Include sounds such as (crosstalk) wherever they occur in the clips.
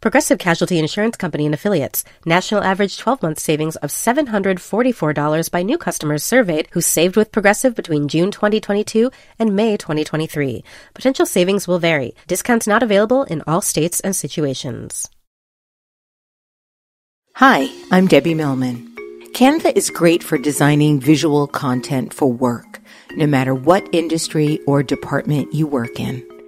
Progressive Casualty Insurance Company and Affiliates. National average 12 month savings of $744 by new customers surveyed who saved with Progressive between June 2022 and May 2023. Potential savings will vary. Discounts not available in all states and situations. Hi, I'm Debbie Millman. Canva is great for designing visual content for work, no matter what industry or department you work in.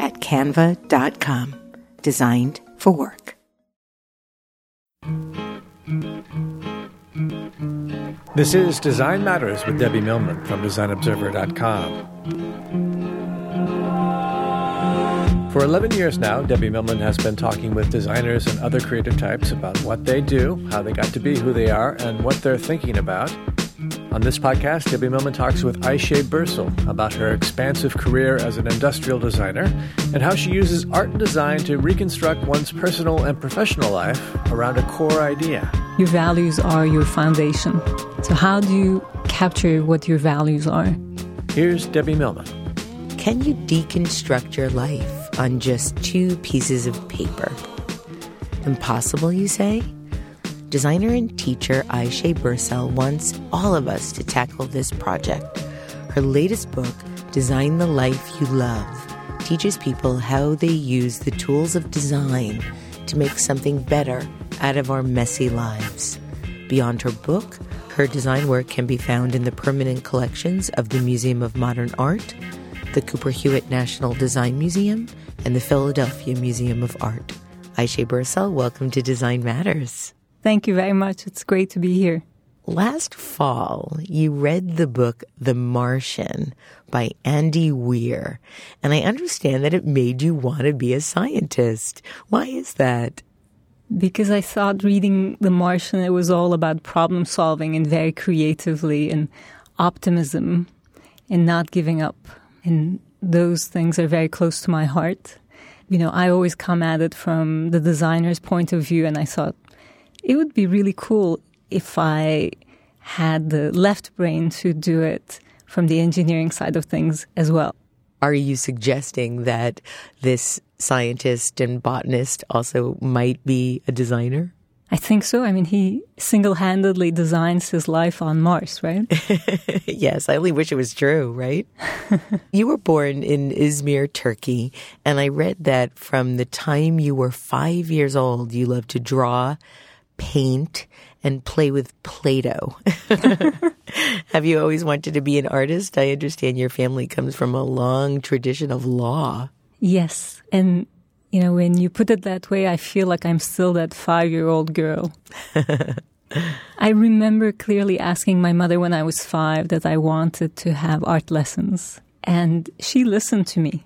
at canva.com. Designed for work. This is Design Matters with Debbie Millman from DesignObserver.com. For 11 years now, Debbie Millman has been talking with designers and other creative types about what they do, how they got to be who they are, and what they're thinking about. On this podcast, Debbie Millman talks with Ayse Birsel about her expansive career as an industrial designer and how she uses art and design to reconstruct one's personal and professional life around a core idea. Your values are your foundation. So, how do you capture what your values are? Here's Debbie Millman. Can you deconstruct your life on just two pieces of paper? Impossible, you say? Designer and teacher Ayse Birsel wants all of us to tackle this project. Her latest book, Design the Life You Love, teaches people how they use the tools of design to make something better out of our messy lives. Beyond her book, her design work can be found in the permanent collections of the Museum of Modern Art, the Cooper Hewitt National Design Museum, and the Philadelphia Museum of Art. Ayse Birsel, welcome to Design Matters. Thank you very much. It's great to be here. Last fall, you read the book The Martian by Andy Weir, and I understand that it made you want to be a scientist. Why is that? Because I thought reading The Martian, it was all about problem solving and very creatively and optimism and not giving up. And those things are very close to my heart. You know, I always come at it from the designer's point of view, and I thought, it would be really cool if I had the left brain to do it from the engineering side of things as well. Are you suggesting that this scientist and botanist also might be a designer? I think so. I mean, he single handedly designs his life on Mars, right? (laughs) yes, I only wish it was true, right? (laughs) you were born in Izmir, Turkey, and I read that from the time you were five years old, you loved to draw paint and play with Play Doh. (laughs) Have you always wanted to be an artist? I understand your family comes from a long tradition of law. Yes. And, you know, when you put it that way, I feel like I'm still that five year old girl. (laughs) I remember clearly asking my mother when I was five that I wanted to have art lessons. And she listened to me.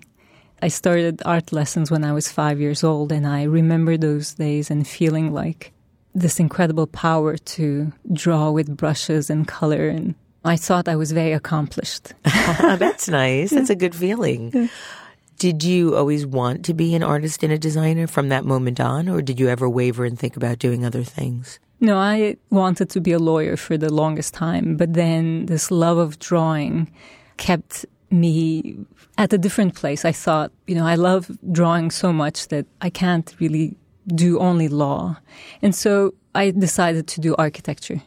I started art lessons when I was five years old, and I remember those days and feeling like this incredible power to draw with brushes and color and I thought I was very accomplished. (laughs) (laughs) That's nice. That's a good feeling. Did you always want to be an artist and a designer from that moment on, or did you ever waver and think about doing other things? No, I wanted to be a lawyer for the longest time, but then this love of drawing kept me at a different place. I thought, you know, I love drawing so much that I can't really do only law. And so I decided to do architecture.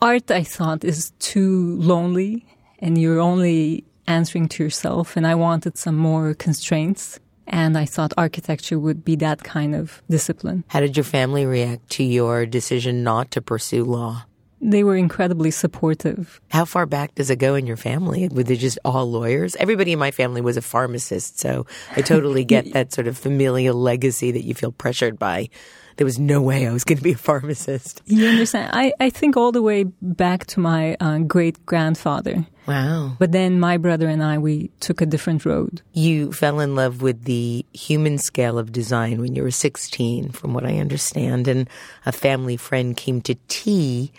Art, I thought, is too lonely and you're only answering to yourself. And I wanted some more constraints. And I thought architecture would be that kind of discipline. How did your family react to your decision not to pursue law? They were incredibly supportive. How far back does it go in your family? Were they just all lawyers? Everybody in my family was a pharmacist, so I totally (laughs) get that sort of familial legacy that you feel pressured by. There was no way I was going to be a pharmacist. You understand? I, I think all the way back to my uh, great grandfather. Wow. But then my brother and I, we took a different road. You fell in love with the human scale of design when you were 16, from what I understand, and a family friend came to tea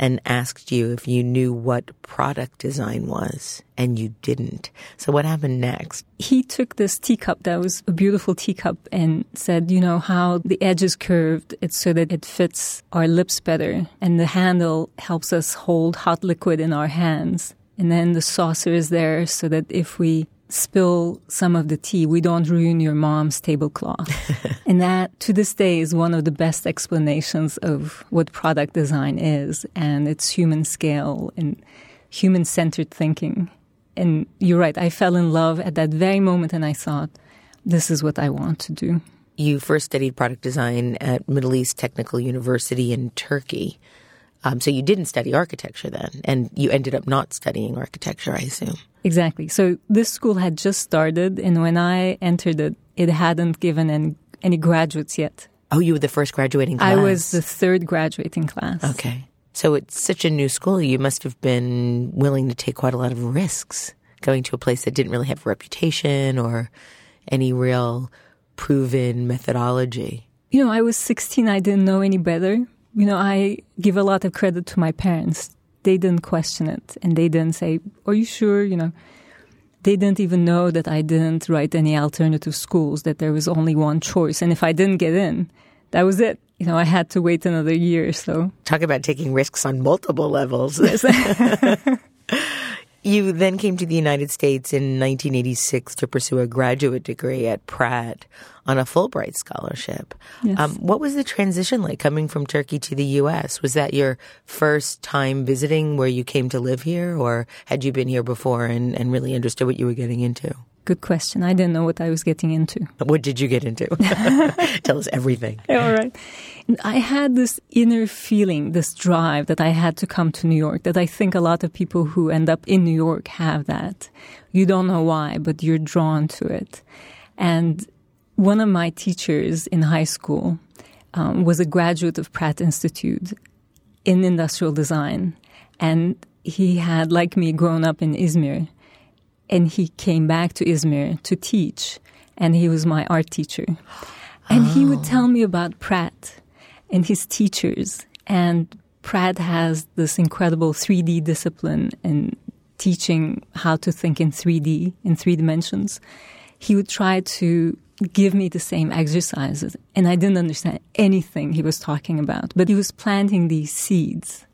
and asked you if you knew what product design was, and you didn't. So what happened next? He took this teacup that was a beautiful teacup and said, you know, how the edge is curved, it's so that it fits our lips better, and the handle helps us hold hot liquid in our hands. And then the saucer is there so that if we spill some of the tea, we don't ruin your mom's tablecloth. (laughs) and that, to this day, is one of the best explanations of what product design is and its human scale and human centered thinking. And you're right, I fell in love at that very moment and I thought, this is what I want to do. You first studied product design at Middle East Technical University in Turkey. Um, so you didn't study architecture then, and you ended up not studying architecture, I assume. Exactly. So this school had just started, and when I entered it, it hadn't given any, any graduates yet. Oh, you were the first graduating class? I was the third graduating class. Okay. So it's such a new school. You must have been willing to take quite a lot of risks going to a place that didn't really have a reputation or any real proven methodology. You know, I was 16. I didn't know any better. You know, I give a lot of credit to my parents they didn't question it and they didn't say, Are you sure? You know, they didn't even know that I didn't write any alternative schools, that there was only one choice. And if I didn't get in, that was it. You know, I had to wait another year or so. Talk about taking risks on multiple levels. (laughs) (laughs) You then came to the United States in 1986 to pursue a graduate degree at Pratt on a Fulbright scholarship. Yes. Um, what was the transition like coming from Turkey to the U.S.? Was that your first time visiting where you came to live here, or had you been here before and, and really understood what you were getting into? Good question. I didn't know what I was getting into. What did you get into? (laughs) Tell us everything. All right. I had this inner feeling, this drive that I had to come to New York, that I think a lot of people who end up in New York have that. You don't know why, but you're drawn to it. And one of my teachers in high school um, was a graduate of Pratt Institute in industrial design. And he had, like me, grown up in Izmir and he came back to Izmir to teach, and he was my art teacher. And oh. he would tell me about Pratt and his teachers. And Pratt has this incredible 3D discipline in teaching how to think in 3D, in three dimensions. He would try to give me the same exercises, and I didn't understand anything he was talking about, but he was planting these seeds.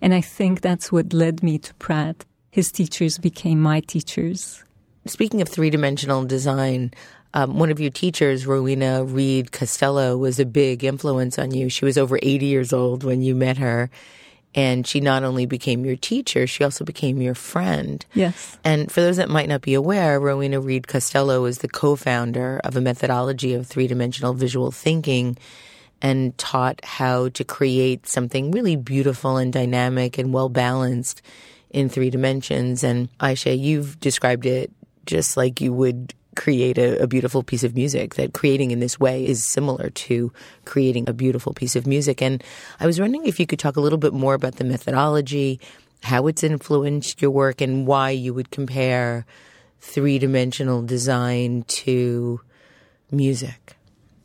And I think that's what led me to Pratt his teachers became my teachers. Speaking of three dimensional design, um, one of your teachers, Rowena Reed Kostellow, was a big influence on you. She was over 80 years old when you met her. And she not only became your teacher, she also became your friend. Yes. And for those that might not be aware, Rowena Reed Kostellow is the co founder of a methodology of three dimensional visual thinking and taught how to create something really beautiful and dynamic and well balanced in three dimensions. And Ayse, you've described it just like you would create a, a, beautiful piece of music, that creating in this way is similar to creating a beautiful piece of music. And I was wondering if you could talk a little bit more about the methodology, how it's influenced your work, and why you would compare three dimensional design to music.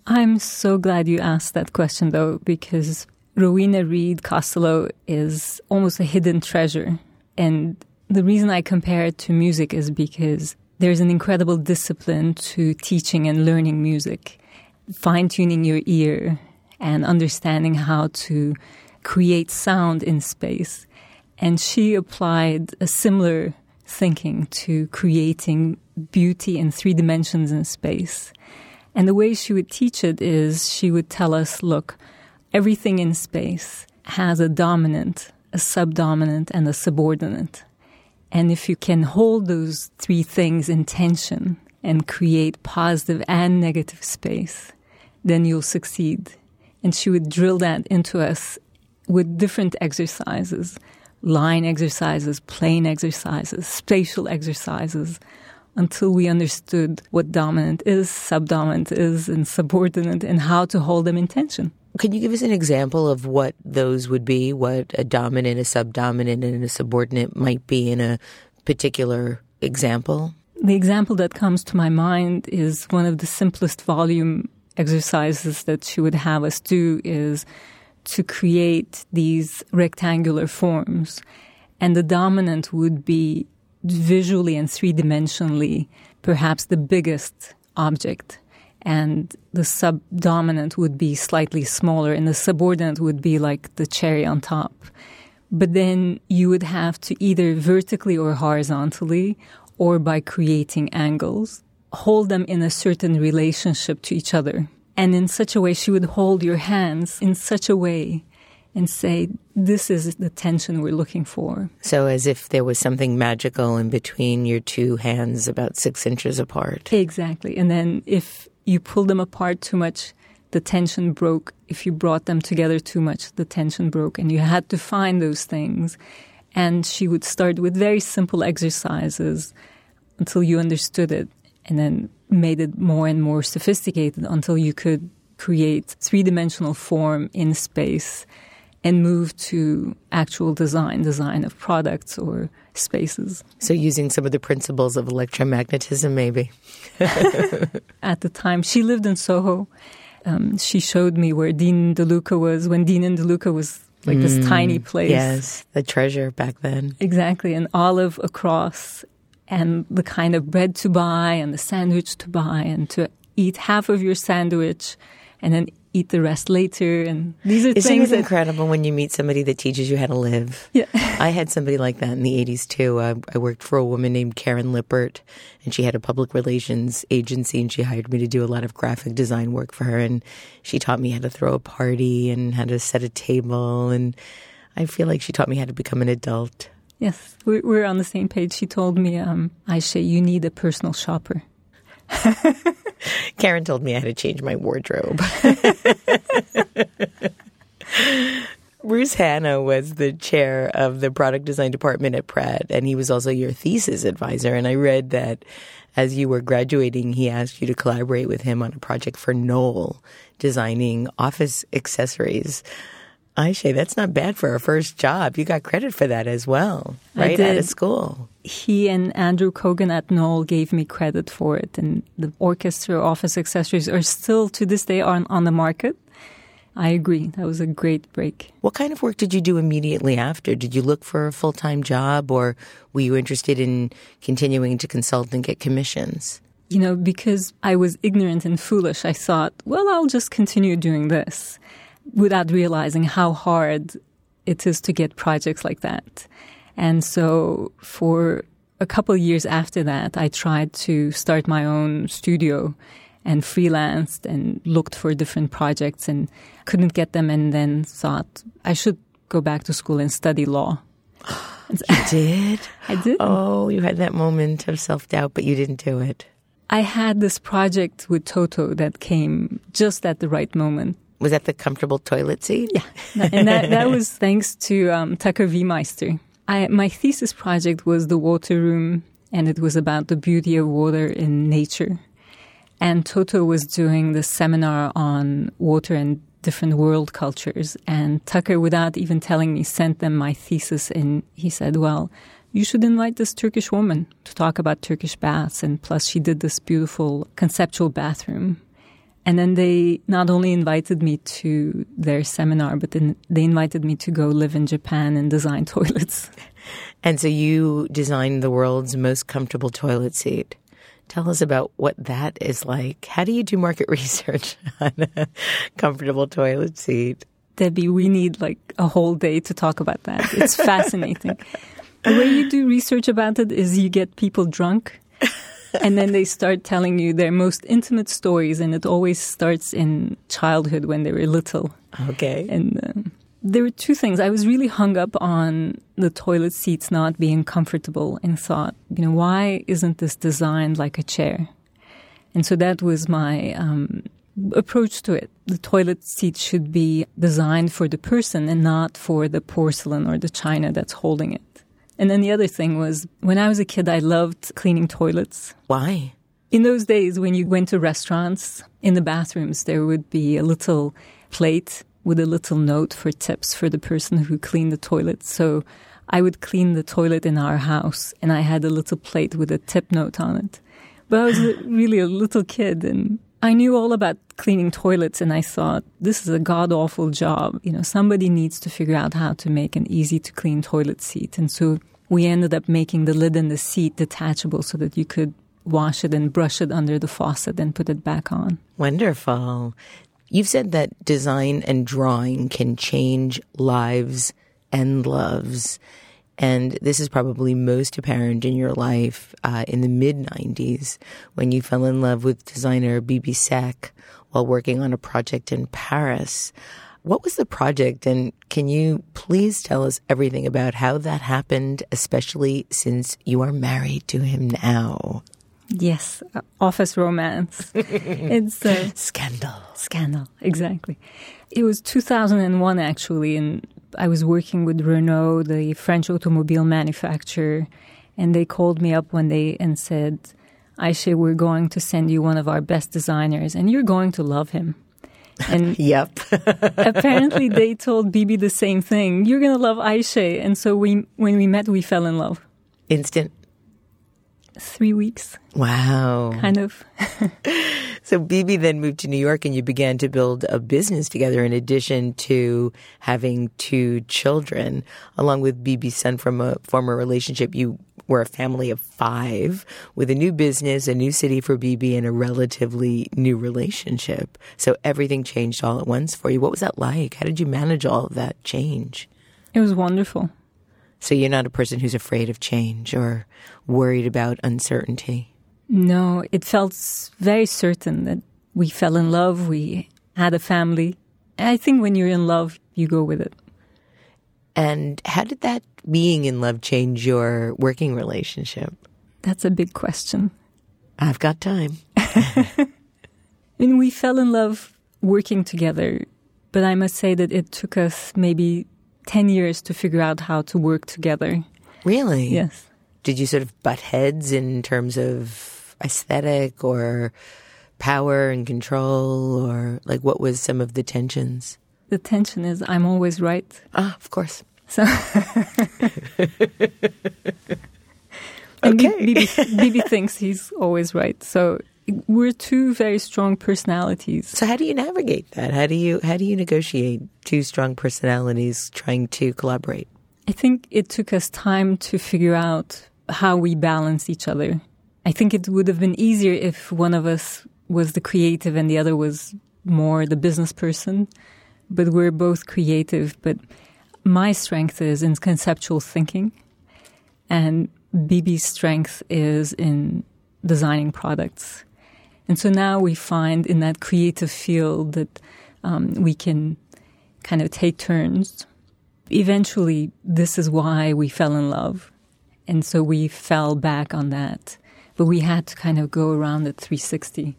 I'm so glad you asked that question, though, because Rowena Reed Kostellow is almost a hidden treasure and the reason I compare it to music is because there's an incredible discipline to teaching and learning music, fine tuning your ear and understanding how to create sound in space. And she applied a similar thinking to creating beauty in three dimensions in space. And the way she would teach it is she would tell us look, everything in space has a dominant a subdominant and a subordinate. And if you can hold those three things in tension and create positive and negative space, then you'll succeed. And she would drill that into us with different exercises line exercises, plane exercises, spatial exercises, until we understood what dominant is, subdominant is, and subordinate, and how to hold them in tension. Can you give us an example of what those would be? What a dominant, a subdominant, and a subordinate might be in a particular example? The example that comes to my mind is one of the simplest volume exercises that she would have us do is to create these rectangular forms. And the dominant would be visually and three dimensionally perhaps the biggest object. And the subdominant would be slightly smaller, and the subordinate would be like the cherry on top. But then you would have to either vertically or horizontally, or by creating angles, hold them in a certain relationship to each other. And in such a way, she would hold your hands in such a way and say, This is the tension we're looking for. So, as if there was something magical in between your two hands about six inches apart. Exactly. And then if you pull them apart too much, the tension broke. If you brought them together too much, the tension broke. And you had to find those things. And she would start with very simple exercises until you understood it. And then made it more and more sophisticated until you could create three dimensional form in space and move to actual design, design of products or spaces. So, using some of the principles of electromagnetism, maybe. (laughs) At the time, she lived in Soho. Um, she showed me where Dean DeLuca was when Dean and DeLuca was like mm, this tiny place. Yes, the treasure back then. Exactly, and olive across and the kind of bread to buy and the sandwich to buy and to eat half of your sandwich and then eat the rest later. And these are Isn't things it incredible when you meet somebody that teaches you how to live? Yeah. (laughs) I had somebody like that in the 80s too. I, I worked for a woman named Karen Lippert and she had a public relations agency and she hired me to do a lot of graphic design work for her. And she taught me how to throw a party and how to set a table. And I feel like she taught me how to become an adult. Yes, we're, on the same page. She told me, um, Ayse, you need a personal shopper. (laughs) (laughs) Karen told me I had to change my wardrobe. (laughs) Bruce Hannah was the chair of the product design department at Pratt, and he was also your thesis advisor. And I read that as you were graduating, he asked you to collaborate with him on a project for Knoll, designing office accessories. Ayse, that's not bad for a first job. You got credit for that as well, right out of school. He and Andrew Kogan at Knoll gave me credit for it, and the orchestra office accessories are still to this day on, on the market. I agree. That was a great break. What kind of work did you do immediately after? Did you look for a full time job, or were you interested in continuing to consult and get commissions? You know, because I was ignorant and foolish, I thought, well, I'll just continue doing this without realizing how hard it is to get projects like that. And so for a couple of years after that, I tried to start my own studio and freelanced and looked for different projects and couldn't get them and then thought I should go back to school and study law. (laughs) you did? I did. Oh, you had that moment of self doubt, but you didn't do it. I had this project with Toto that came just at the right moment. Was that the comfortable toilet seat? Yeah. and that, that was thanks to um, Tucker Viemeister. I, my thesis project was the water room, and it was about the beauty of water in nature. And Toto was doing the seminar on water and different world cultures. And Tucker, without even telling me, sent them my thesis. And he said, Well, you should invite this Turkish woman to talk about Turkish baths. And plus, she did this beautiful conceptual bathroom. And then they not only invited me to their seminar, but then they invited me to go live in Japan and design (laughs) toilets. And so you designed the world's most comfortable toilet seat. Tell us about what that is like. How do you do market (laughs) research on a comfortable toilet seat? Debbie, we need like a whole day to talk about that. It's fascinating. (laughs) the way you do research about it is you get people drunk and then they start telling you their most intimate stories, and it always starts in childhood when they were little. Okay. And uh, there were two things. I was really hung up on the toilet seats not being comfortable and thought, you know, why isn't this designed like a chair? And so that was my um, approach to it. The toilet seat should be designed for the person and not for the porcelain or the china that's holding it. And then the other thing was when I was a kid, I loved cleaning toilets. Why? In those days, when you went to restaurants, in the bathrooms, there would be a little plate with a little note for tips for the person who cleaned the toilet. So I would clean the toilet in our house and I had a little plate with a tip note on it. But I was really a little kid and I knew all about cleaning toilets and I thought this is a god awful job. You know, somebody needs to figure out how to make an easy to clean toilet seat. And so we ended up making the lid and the seat detachable so that you could wash it and brush it under the faucet and put it back on. Wonderful. You've said that design and drawing can change lives and loves. And this is probably most apparent in your life uh, in the mid 90s when you fell in love with designer Bibi Seck while working on a project in Paris. What was the project, and can you please tell us everything about how that happened, especially since you are married to him now? Yes, uh, office romance. (laughs) it's a scandal. Scandal, exactly. It was 2001 actually, and I was working with Renault, the French automobile manufacturer, and they called me up one day and said, Ayse, we're going to send you one of our best designers, and you're going to love him. (laughs) And yep. (laughs) apparently, they told Bibi the same thing. You're going to love Ayse. And so we, when we met, we fell in love. Instant three weeks. Wow. Kind of. (laughs) so Bibi then moved to New York and you began to build a business together in addition to having two children. Along with Bibi's son from a former relationship, you were a family of five with a new business, a new city for Bibi, and a relatively new relationship. So everything changed all at once for you. What was that like? How did you manage all of that change? It was wonderful. So you're not a person who's afraid of change or worried about uncertainty? No, it felt very certain that we fell in love, we had a family. I think when you're in love, you go with it. And how did that being in love change your working relationship? That's a big question. I've got time. (laughs) and we fell in love working together, but I must say that it took us maybe 10 years to figure out how to work together. Really? Yes. Did you sort of butt heads in terms of aesthetic or power and control or like what was some of the tensions? The tension is I'm always right. Ah, of course. So (laughs) and okay. Bibi, Bibi thinks he's always right. So we're two very strong personalities. So how do you navigate that? How do you how do you negotiate two strong personalities trying to collaborate? I think it took us time to figure out how we balance each other. I think it would have been easier if one of us was the creative and the other was more the business person. But we're both creative. But my strength is in conceptual thinking, and Bibi's strength is in designing products. And so now we find in that creative field that um, we can kind of take turns. Eventually, this is why we fell in love. And so we fell back on that. But we had to kind of go around at 360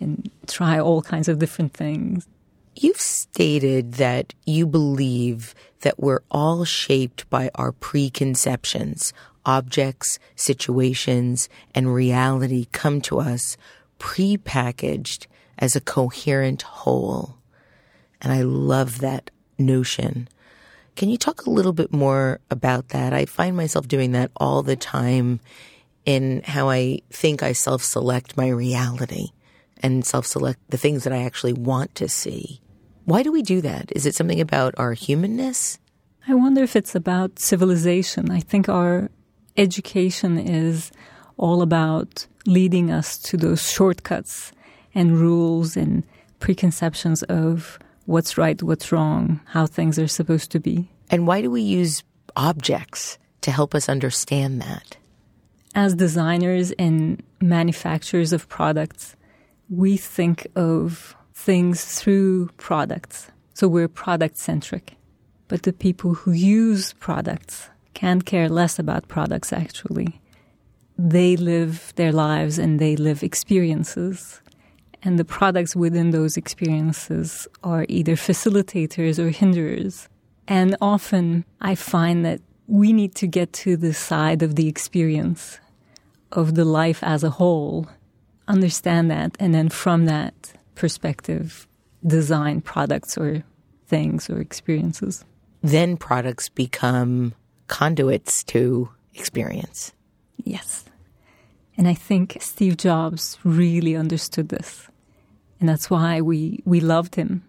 and try all kinds of different things. You've stated that you believe that we're all shaped by our preconceptions. Objects, situations, and reality come to us prepackaged as a coherent whole. And I love that notion. Can you talk a little bit more about that? I find myself doing that all the time in how I think I self select my reality and self select the things that I actually want to see. Why do we do that? Is it something about our humanness? I wonder if it's about civilization. I think our education is all about leading us to those shortcuts and rules and preconceptions of what's right, what's wrong, how things are supposed to be. And why do we use objects to help us understand that? As designers and manufacturers of products, we think of things through products. So we're product centric. But the people who use products can't care less about products actually they live their lives and they live experiences. And the products within those experiences are either facilitators or hinderers. And often I find that we need to get to the side of the experience of the life as a whole, understand that, and then from that perspective, design products or things or experiences. Then products become conduits to experience. Yes. And I think Steve Jobs really understood this. And that's why we, we loved him.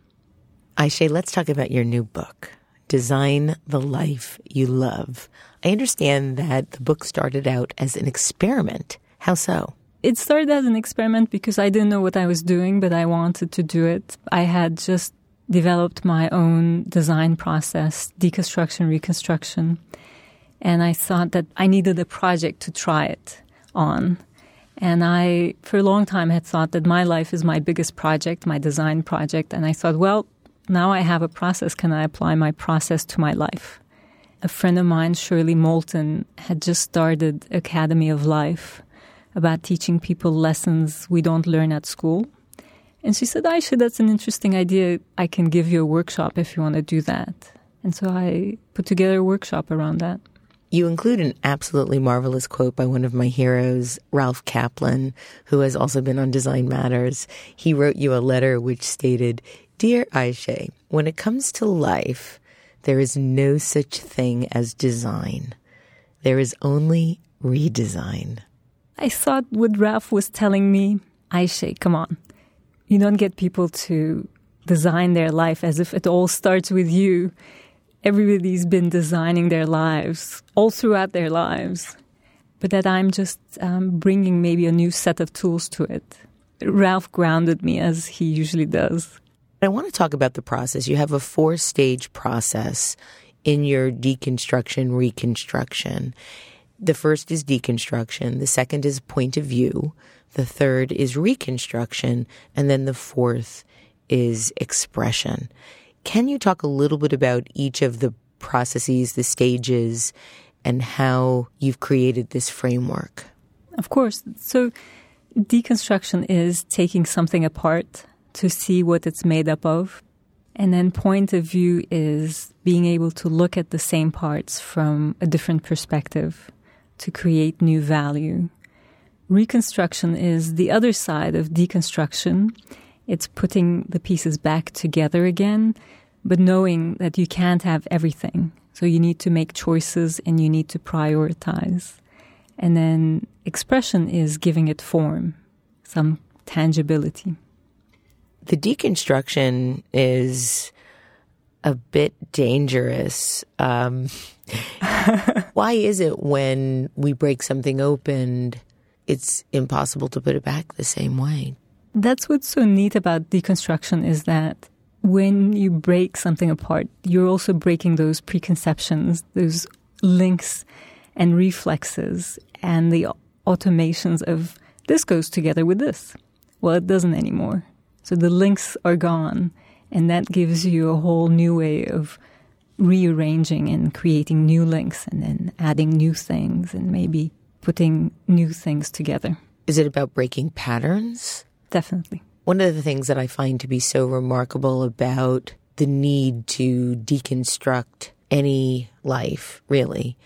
Ayse, let's talk about your new book, Design the Life You Love. I understand that the book started out as an experiment. How so? It started as an experiment because I didn't know what I was doing, but I wanted to do it. I had just developed my own design process, deconstruction, reconstruction. And I thought that I needed a project to try it on. And I, for a long time, had thought that my life is my biggest project, my design project. And I thought, well, now I have a process. Can I apply my process to my life? A friend of mine, Shirley Moulton, had just started Academy of Life about teaching people lessons we don't learn at school. And she said, Ayse, that's an interesting idea. I can give you a workshop if you want to do that. And so I put together a workshop around that. You include an absolutely marvelous quote by one of my heroes, Ralph Caplan, who has also been on Design Matters. He wrote you a letter which stated, Dear Ayse, when it comes to life, there is no such thing as design. There is only redesign. I thought what Ralph was telling me, Ayse, come on. You don't get people to design their life as if it all starts with you everybody's been designing their lives all throughout their lives, but that I'm just um, bringing maybe a new set of tools to it. Ralph grounded me as he usually does. I want to talk about the process. You have a four stage process in your deconstruction, reconstruction. The first is deconstruction, the second is point of view, the third is reconstruction, and then the fourth is expression. Can you talk a little bit about each of the processes, the stages, and how you've created this framework? Of course. So, deconstruction is taking something apart to see what it's made up of. And then point of view is being able to look at the same parts from a different perspective to create new value. Reconstruction is the other side of deconstruction. It's putting the pieces back together again but knowing that you can't have everything. So you need to make choices and you need to prioritize. And then expression is giving it form, some tangibility. The deconstruction is a bit dangerous. Um, (laughs) why is it when we break something open, it's impossible to put it back the same way? That's what's so neat about deconstruction is that when you break something apart, you're also breaking those preconceptions, those links and reflexes and the automations of this goes together with this. Well, it doesn't anymore. So the links are gone, and that gives you a whole new way of rearranging and creating new links and then adding new things and maybe putting new things together. Is it about breaking patterns? Definitely. One of the things that I find to be so remarkable about the need to deconstruct any life, really,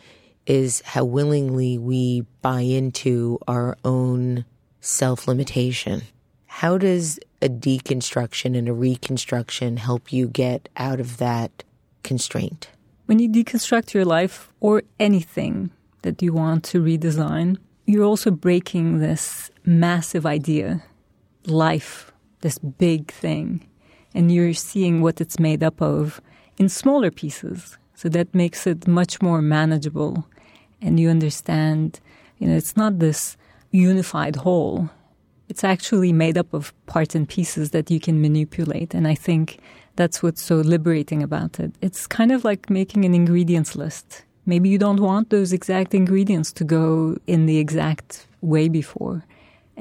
is how willingly we buy into our own self limitation. How does a deconstruction and a reconstruction help you get out of that constraint? When you deconstruct your life or anything that you want to redesign, you're also breaking this massive idea life this big thing, and you're seeing what it's made up of in smaller pieces. So that makes it much more manageable, and you understand, you know, it's not this unified whole. It's actually made up of parts and pieces that you can manipulate, and I think that's what's so liberating about it. It's kind of like making an ingredients list. Maybe you don't want those exact ingredients to go in the exact way before.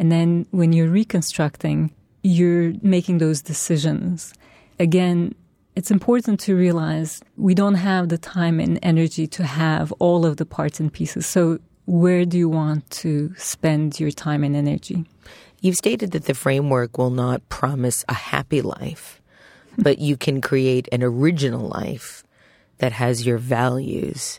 And then when you're reconstructing, you're making those decisions. Again, it's important to realize we don't have the time and energy to have all of the parts and pieces. So where do you want to spend your time and energy? You've stated that the framework will not promise a happy life, but you can create an original life that has your values.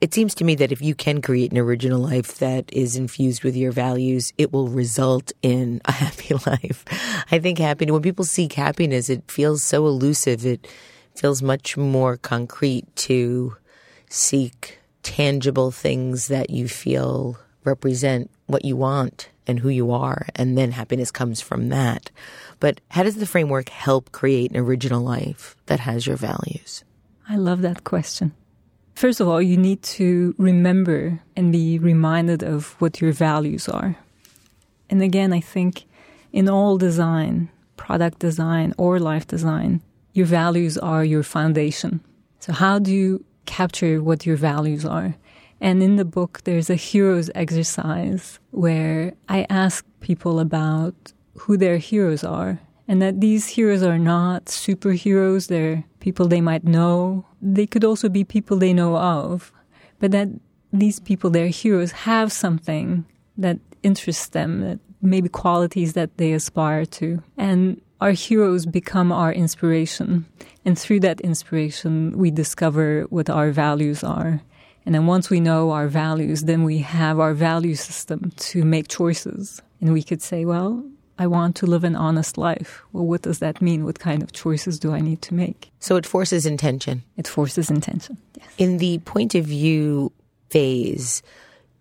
It seems to me that if you can create an original life that is infused with your values, it will result in (laughs) a happy life. I think happiness, when people seek happiness, it feels so elusive. It feels much more concrete to seek tangible things that you feel represent what you want and who you are. And then happiness comes from that. But how does the framework help create an original life that has your values? I love that question. First of all, you need to remember and be reminded of what your values are. And again, I think in all design, product design or life design, your values are your foundation. So, how do you capture what your values are? And in the book, there's a heroes exercise where I ask people about who their heroes are and that these heroes are not superheroes. They're people they might know. They could also be people they know of, but that these people, their heroes, have something that interests them, that maybe qualities that they aspire to. And our heroes become our inspiration. And through that inspiration, we discover what our values are. And then once we know our values, then we have our value system to make choices. And we could say, well, I want to live an honest life. Well, what does that mean? What kind of choices do I need to make? So it forces intention. It forces intention. Yes. In the point of view phase,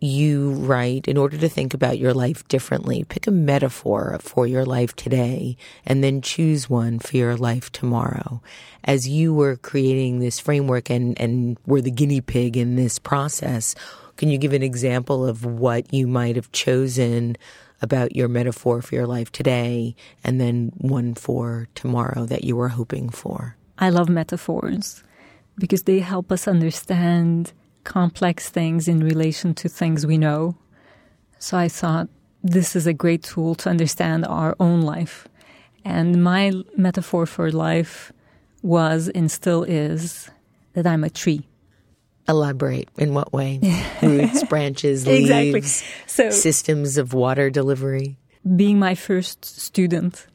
you write in order to think about your life differently, pick a metaphor for your life today and then choose one for your life tomorrow. As you were creating this framework and, and were the guinea pig in this process, can you give an example of what you might have chosen about your metaphor for your life today and then one for tomorrow that you were hoping for? I love metaphors because they help us understand complex things in relation to things we know. So I thought this is a great tool to understand our own life. And my metaphor for life was and still is that I'm a tree. Elaborate in what way? (laughs) Roots, branches, (laughs) exactly. leaves, so, systems of water delivery. Being my first student,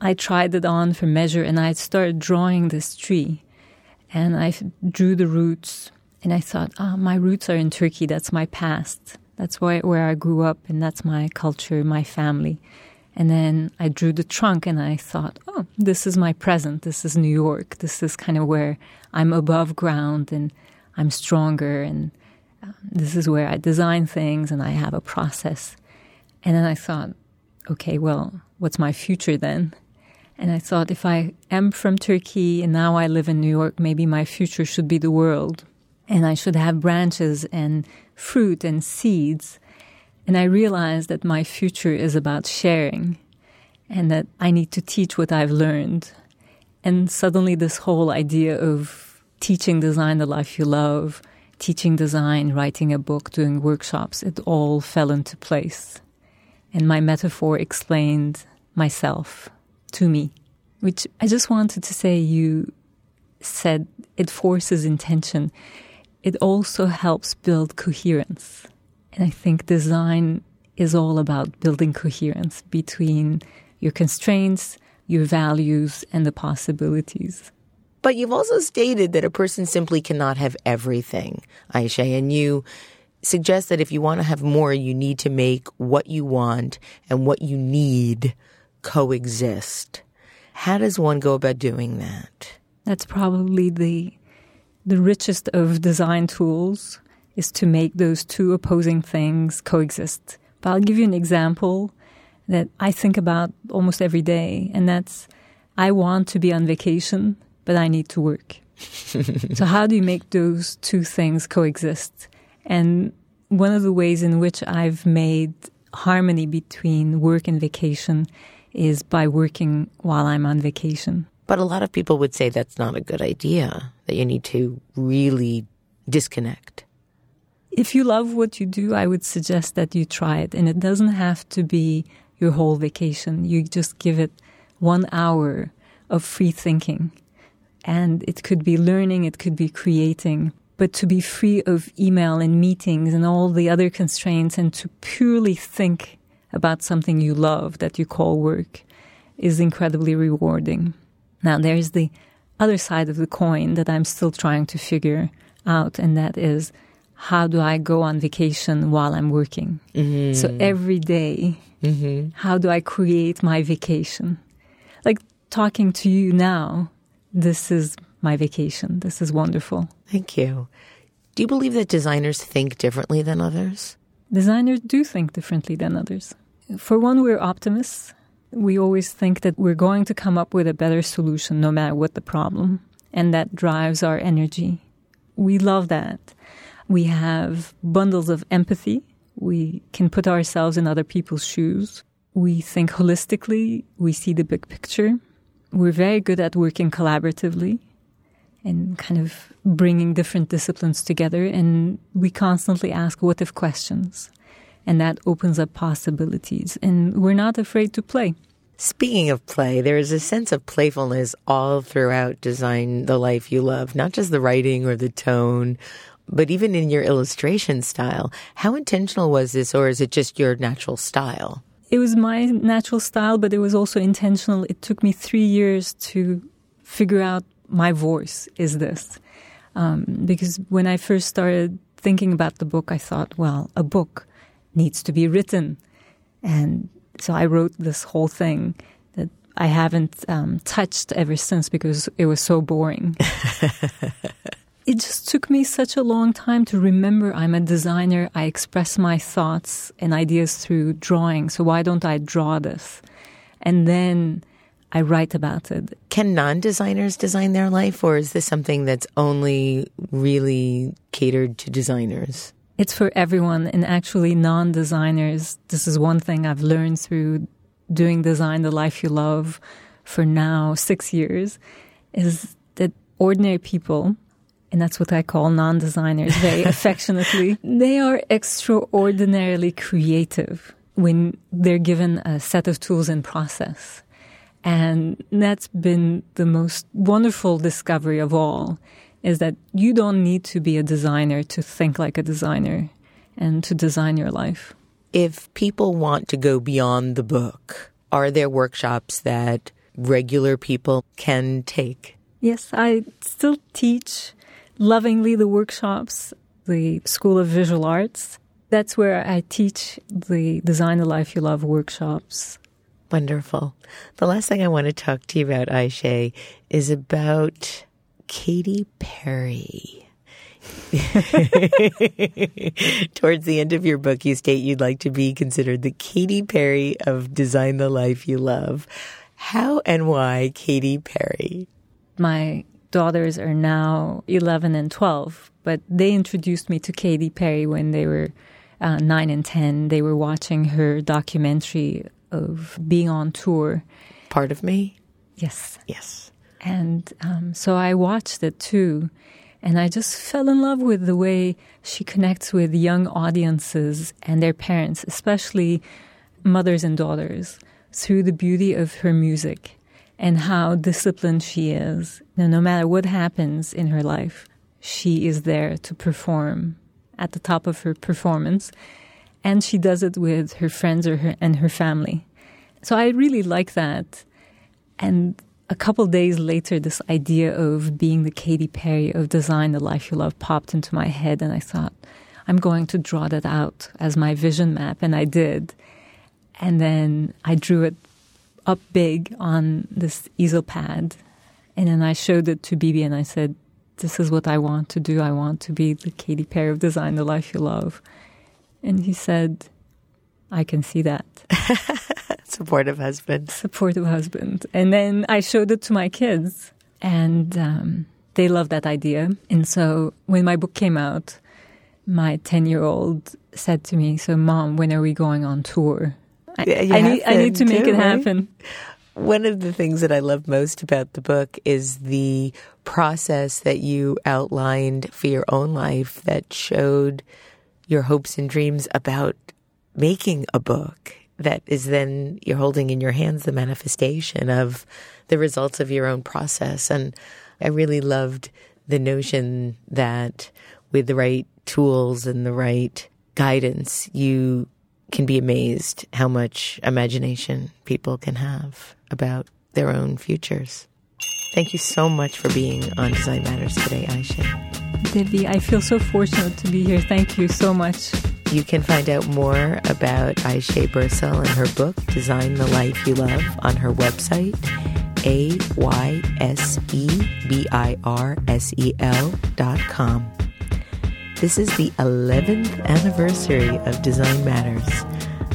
I tried it on for measure and I started drawing this tree. And I drew the roots and I thought, ah, oh, my roots are in Turkey. That's my past. That's where, where I grew up, and that's my culture, my family. And then I drew the trunk and I thought, oh, this is my present. This is New York. This is kind of where I'm above ground and I'm stronger. And um, this is where I design things and I have a process. And then I thought, okay, well, what's my future then? And I thought, if I am from Turkey and now I live in New York, maybe my future should be the world and I should have branches and fruit and seeds. And I realized that my future is about sharing and that I need to teach what I've learned. And suddenly, this whole idea of teaching design the life you love, teaching design, writing a book, doing workshops, it all fell into place. And my metaphor explained myself to me, which I just wanted to say you said it forces intention it also helps build coherence. And I think design is all about building coherence between your constraints, your values, and the possibilities. But you've also stated that a person simply cannot have everything, Ayse, and you suggest that if you want to have more, you need to make what you want and what you need coexist. How does one go about doing that? That's probably the the richest of design tools is to make those two opposing things coexist. But I'll give you an example that I think about almost every day, and that's I want to be on vacation, but I need to work. (laughs) so, how do you make those two things coexist? And one of the ways in which I've made harmony between work and vacation is by working while I'm on vacation. But a lot of people would say that's not a good idea, that you need to really disconnect. If you love what you do, I would suggest that you try it. And it doesn't have to be your whole vacation. You just give it one hour of free thinking. And it could be learning, it could be creating, but to be free of email and meetings and all the other constraints and to purely think about something you love that you call work is incredibly rewarding. Now, there's the other side of the coin that I'm still trying to figure out, and that is how do I go on vacation while I'm working? Mm-hmm. So every day, mm-hmm. how do I create my vacation? Like talking to you now, this is my vacation. This is wonderful. Thank you. Do you believe that designers think differently than others? Designers do think differently than others. For one, we're optimists. We always think that we're going to come up with a better solution no matter what the problem, and that drives our energy. We love that. We have bundles of empathy. We can put ourselves in other people's shoes. We think holistically. We see the big picture. We're very good at working collaboratively and kind of bringing different disciplines together. And we constantly ask what if questions. And that opens up possibilities. And we're not afraid to play. Speaking of play, there is a sense of playfulness all throughout Design the Life You Love, not just the writing or the tone but even in your illustration style, how intentional was this, or is it just your natural style? It was my natural style, but it was also intentional. It took me three years to figure out my voice is this. Um, because when I first started thinking about the book, I thought, well, a book needs to be written. And so I wrote this whole thing that I haven't um, touched ever since because it was so boring. (laughs) it just took me such a long time to remember I'm a designer. I express my thoughts and ideas through drawing. So why don't I draw this? And then I write about it. Can non designers design their life, or is this something that's only really catered to designers? It's for everyone. And actually, non designers, this is one thing I've learned through doing Design the Life You Love for now six years, is that ordinary people and that's what I call non designers very (laughs) affectionately. They are extraordinarily creative when they're given a set of tools and process. And that's been the most wonderful discovery of all is that you don't need to be a designer to think like a designer and to design your life. If people want to go beyond the book, are there workshops that regular people can take? Yes, I still teach lovingly the workshops, the School of Visual Arts. That's where I teach the Design the Life You Love workshops. Wonderful. The last thing I want to talk to you about, Ayse, is about Katy Perry. (laughs) Towards the end of your book, you state you'd like to be considered the Katy Perry of Design the Life You Love. How and why Katy Perry? My daughters are now 11 and 12, but they introduced me to Katy Perry when they were uh, 9 and 10. They were watching her documentary of being on tour. Part of me? Yes. Yes. And um, so I watched it too. And I just fell in love with the way she connects with young audiences and their parents, especially mothers and daughters, through the beauty of her music and how disciplined she is. Now, no matter what happens in her life, she is there to perform at the top of her performance. And she does it with her friends or her, and her family. So I really like that. And a couple days later, this idea of being the Katy Perry of Design the Life You Love popped into my head. And I thought, I'm going to draw that out as my vision map. And I did. And then I drew it up big on this easel pad. And then I showed it to Bibi and I said, This is what I want to do. I want to be the Katy Perry of Design the Life You Love. And he said, I can see that. (laughs) Supportive husband. Supportive husband. And then I showed it to my kids and um, they loved that idea. And so when my book came out, my 10 year old said to me, So, mom, when are we going on tour? I, I need, I need to make too, it happen. Right? One of the things that I love most about the book is the process that you outlined for your own life that showed your hopes and dreams about making a book that is then you're holding in your hands the manifestation of the results of your own process. And I really loved the notion that with the right tools and the right guidance, you can be amazed how much imagination people can have about their own futures. Thank you so much for being on Design Matters today, Ayse. Debbie, I feel so fortunate to be here. Thank you so much. You can find out more about Ayse Birsel and her book, Design the Life You Love, on her website, A Y S E B I R S E L dot com. This is the 11th anniversary of Design Matters,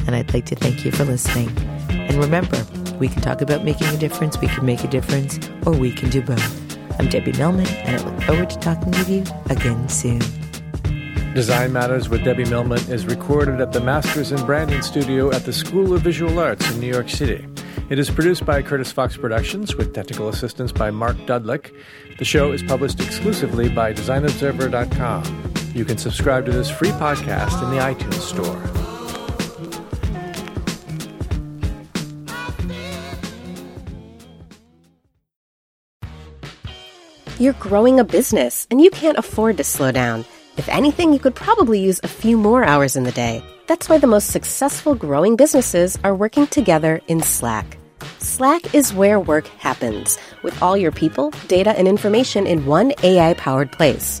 and I'd like to thank you for listening. And remember, we can talk about making a difference, we can make a difference, or we can do both. I'm Debbie Millman, and I look forward to talking with you again soon. Design Matters with Debbie Millman is recorded at the Masters in Branding Studio at the School of Visual Arts in New York City. It is produced by Curtis Fox Productions with technical assistance by Mark Dudlick. The show is published exclusively by DesignObserver.com. You can subscribe to this free podcast in the iTunes Store. You're growing a business and you can't afford to slow down. If anything, you could probably use a few more hours in the day. That's why the most successful growing businesses are working together in Slack. Slack is where work happens, with all your people, data, and information in one AI powered place.